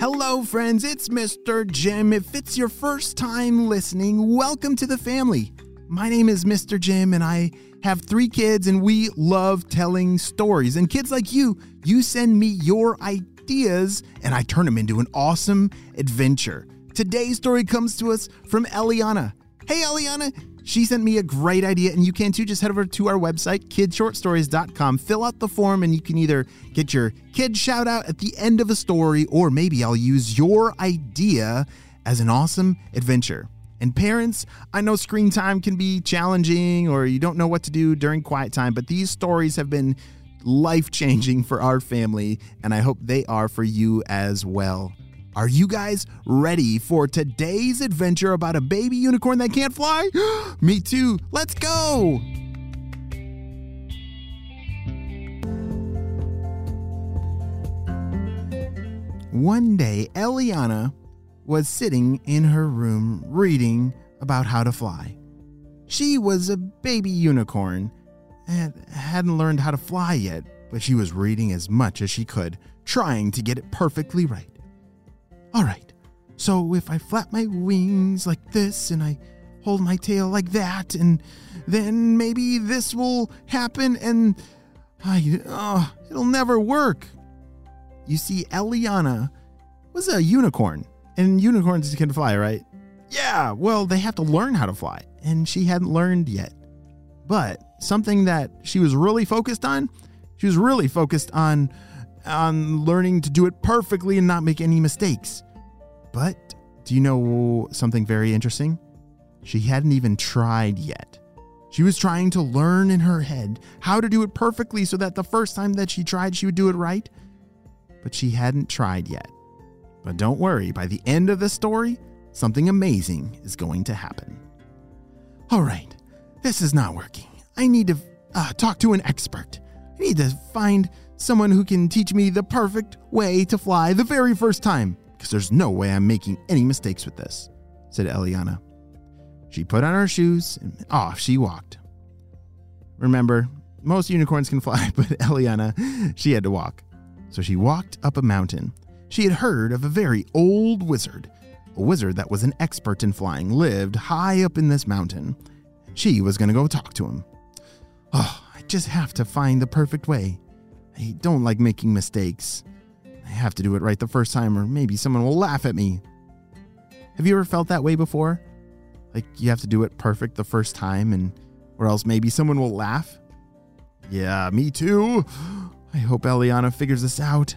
Hello, friends, it's Mr. Jim. If it's your first time listening, welcome to the family. My name is Mr. Jim, and I have three kids, and we love telling stories. And kids like you, you send me your ideas, and I turn them into an awesome adventure. Today's story comes to us from Elianna. Hey, Elianna, she sent me a great idea, and you can too. Just head over to our website, kidshortstories.com. Fill out the form, and you can either get your kid shout out at the end of a story, or maybe I'll use your idea as an awesome adventure. And parents, I know screen time can be challenging, or you don't know what to do during quiet time, but these stories have been life changing for our family, and I hope they are for you as well. Are you guys ready for today's adventure about a baby unicorn that can't fly? Me too. Let's go. One day, Elianna was sitting in her room reading about how to fly. She was a baby unicorn and hadn't learned how to fly yet, but she was reading as much as she could, trying to get it perfectly right. All right, so if I flap my wings like this and I hold my tail like that, and then maybe this will happen and I, uh, it'll never work. You see, Elianna was a unicorn, and unicorns can fly, right? Yeah, well, they have to learn how to fly, and she hadn't learned yet. But something that she was really focused on, she was really focused on on learning to do it perfectly and not make any mistakes. But do you know something very interesting? She hadn't even tried yet. She was trying to learn in her head how to do it perfectly so that the first time that she tried, she would do it right. But she hadn't tried yet. But don't worry, by the end of the story, something amazing is going to happen. All right, this is not working. I need to uh, talk to an expert. I need to find someone who can teach me the perfect way to fly the very first time, because there's no way I'm making any mistakes with this, said Elianna. She put on her shoes and off she walked. Remember, most unicorns can fly, but Elianna, she had to walk. So she walked up a mountain. She had heard of a very old wizard. A wizard that was an expert in flying lived high up in this mountain. She was going to go talk to him. Oh, I just have to find the perfect way. I don't like making mistakes. I have to do it right the first time, or maybe someone will laugh at me. Have you ever felt that way before? Like you have to do it perfect the first time, and or else maybe someone will laugh? Yeah, me too. I hope Elianna figures this out.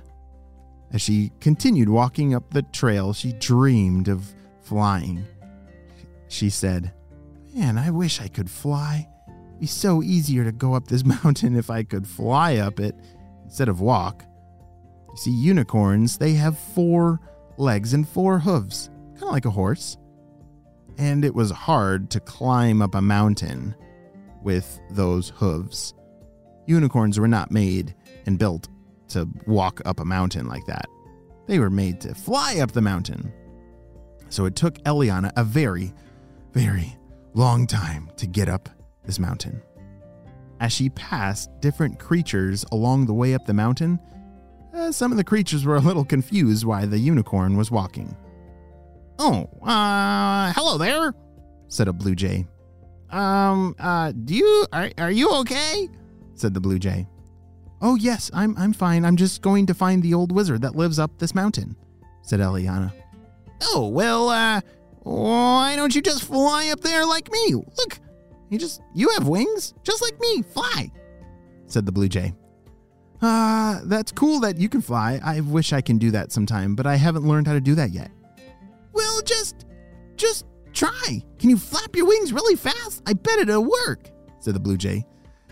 As she continued walking up the trail, she dreamed of flying. She said, Man, I wish I could fly. It'd be so easier to go up this mountain if I could fly up it instead of walk. You see, unicorns, they have four legs and four hooves, kind of like a horse. And it was hard to climb up a mountain with those hooves. Unicorns were not made and built to walk up a mountain like that. They were made to fly up the mountain. So it took Elianna a very, very long time to get up this mountain. As she passed different creatures along the way up the mountain, uh, some of the creatures were a little confused why the unicorn was walking. Oh, uh, hello there, said a blue jay. Um, uh, do you, are, are you okay? said the blue jay. Oh, yes, I'm, I'm fine. I'm just going to find the old wizard that lives up this mountain, said Elianna. Oh, well, uh, why don't you just fly up there like me? Look, you just, you have wings, just like me. Fly, said the blue jay. Ah, uh, that's cool that you can fly. I wish I can do that sometime, but I haven't learned how to do that yet. Well, just, just try. Can you flap your wings really fast? I bet it'll work, said the blue jay.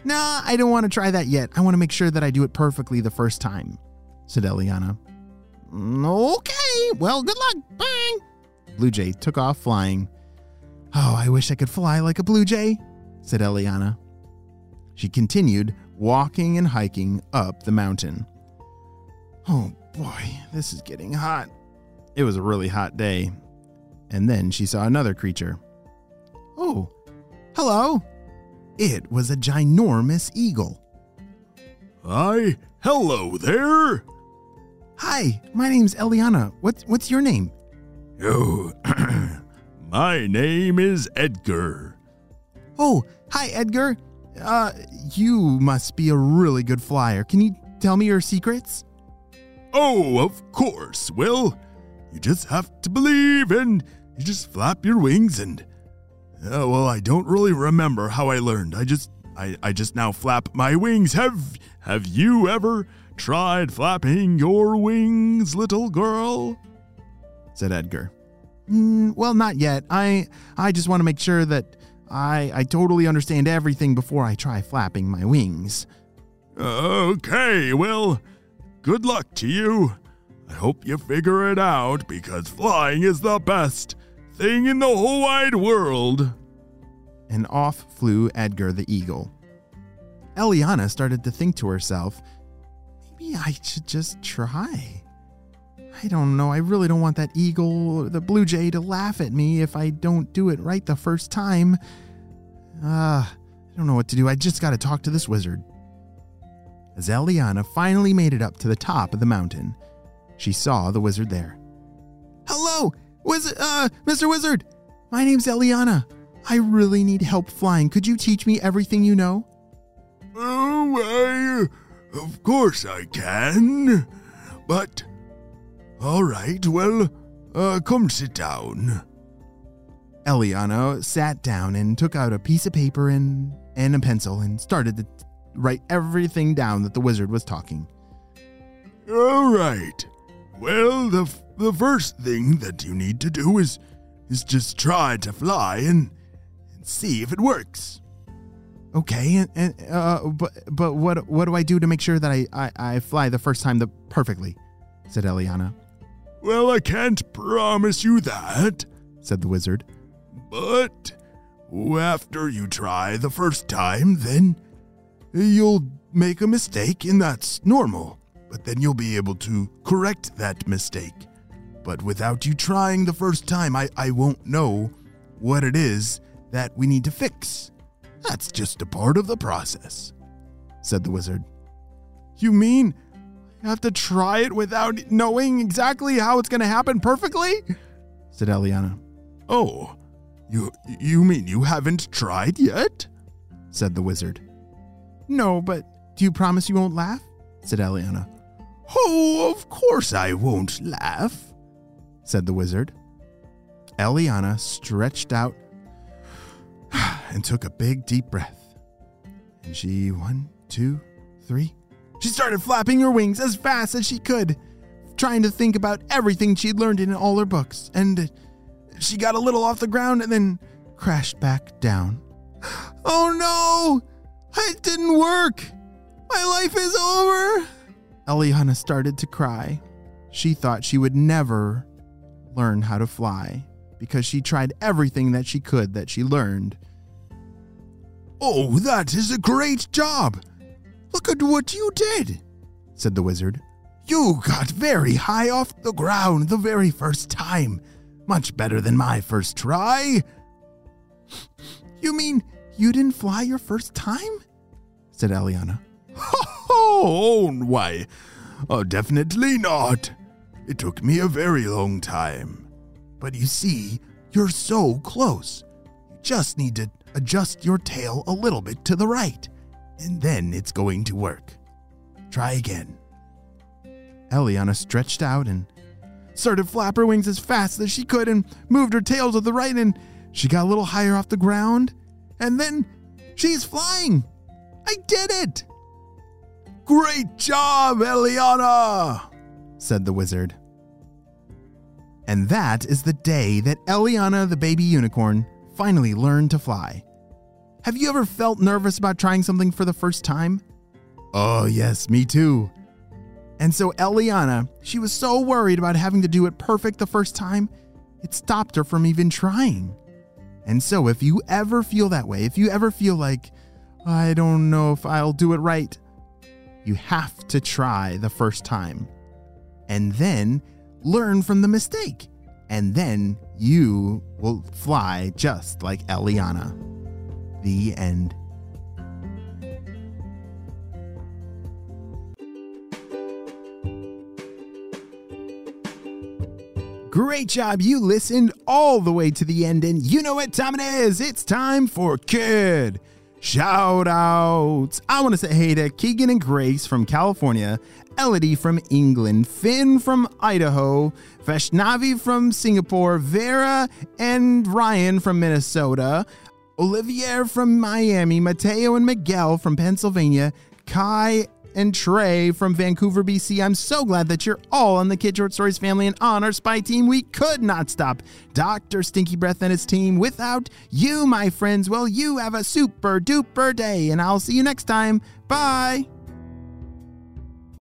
Nah, I don't want to try that yet. I want to make sure that I do it perfectly the first time, said Elianna. Okay, well, good luck. Bye. Blue Jay took off flying. Oh, I wish I could fly like a blue jay, said Elianna. She continued walking and hiking up the mountain. Oh boy, this is getting hot. It was a really hot day. And then she saw another creature. Oh, hello, it was a ginormous eagle. Hi, hello there. Hi, my name's Elianna. What's what's your name? Oh, my name is Edgar. Oh, hi Edgar. Uh you must be a really good flyer. Can you tell me your secrets? Oh, of course. Well, you just have to believe and you just flap your wings and uh, well, I don't really remember how I learned. I just I, I just now flap my wings. Have have you ever tried flapping your wings, little girl? said Edgar. Mm, well, not yet. I I just want to make sure that I I totally understand everything before I try flapping my wings. Okay, well, good luck to you. I hope you figure it out because flying is the best thing in the whole wide world. And off flew Edgar the eagle. Elianna started to think to herself, maybe I should just try. I don't know. I really don't want that eagle or the blue jay to laugh at me if I don't do it right the first time. Ah, uh, I don't know what to do. I just got to talk to this wizard. As Elianna finally made it up to the top of the mountain, she saw the wizard there. Hello, wizard, uh, Mr. Wizard. My name's Elianna. I really need help flying. Could you teach me everything you know? Oh, I, of course I can. But, all right, well, uh, come sit down. Elianna sat down and took out a piece of paper and, and a pencil and started to write everything down that the wizard was talking. All right. Well, the, the first thing that you need to do is, is just try to fly and, and see if it works. Okay, and, and uh, but but what what do I do to make sure that I, I, I fly the first time the perfectly? said Elianna. Well, I can't promise you that, said the wizard. But after you try the first time, then you'll make a mistake, and that's normal. But then you'll be able to correct that mistake. But without you trying the first time, I, I won't know what it is that we need to fix. That's just a part of the process, said the wizard. You mean I have to try it without knowing exactly how it's going to happen perfectly? said Elianna. Oh, you you mean you haven't tried yet? said the wizard. No, but do you promise you won't laugh? said Elianna. Oh, of course I won't laugh, said the wizard. Elianna stretched out and took a big deep breath. And she, one, two, three, she started flapping her wings as fast as she could, trying to think about everything she'd learned in all her books. And she got a little off the ground and then crashed back down. Oh no! It didn't work! My life is over! Elianna started to cry. She thought she would never learn how to fly because she tried everything that she could that she learned Oh, that is a great job! Look at what you did, said the wizard. You got very high off the ground the very first time. Much better than my first try. You mean you didn't fly your first time? said Elianna. Oh, why? Oh, definitely not. It took me a very long time. But you see, you're so close. You just need to adjust your tail a little bit to the right, and then it's going to work. Try again. Elianna stretched out and started flap her wings as fast as she could and moved her tail to the right and she got a little higher off the ground and then she's flying. I did it! Great job, Elianna, said the wizard. And that is the day that Elianna the baby unicorn finally learned to fly. Have you ever felt nervous about trying something for the first time? Oh, yes, me too. And so Elianna, she was so worried about having to do it perfect the first time, it stopped her from even trying. And so if you ever feel that way, if you ever feel like, I don't know if I'll do it right, you have to try the first time. And then learn from the mistake and then you will fly just like Elianna. The end. Great job. You listened all the way to the end, and you know what time it is. It's time for Kid Shout outs. I want to say hey to Keegan and Grace from California, Elodie from England, Finn from Idaho, Vashnavi from Singapore, Vera and Ryan from Minnesota, Olivier from Miami, Mateo and Miguel from Pennsylvania, Kai and Trey from Vancouver, BC. I'm so glad that you're all on the Kid Short Stories family and on our spy team. We could not stop Dr. Stinky Breath and his team without you, my friends. Well, you have a super duper day, and I'll see you next time. Bye.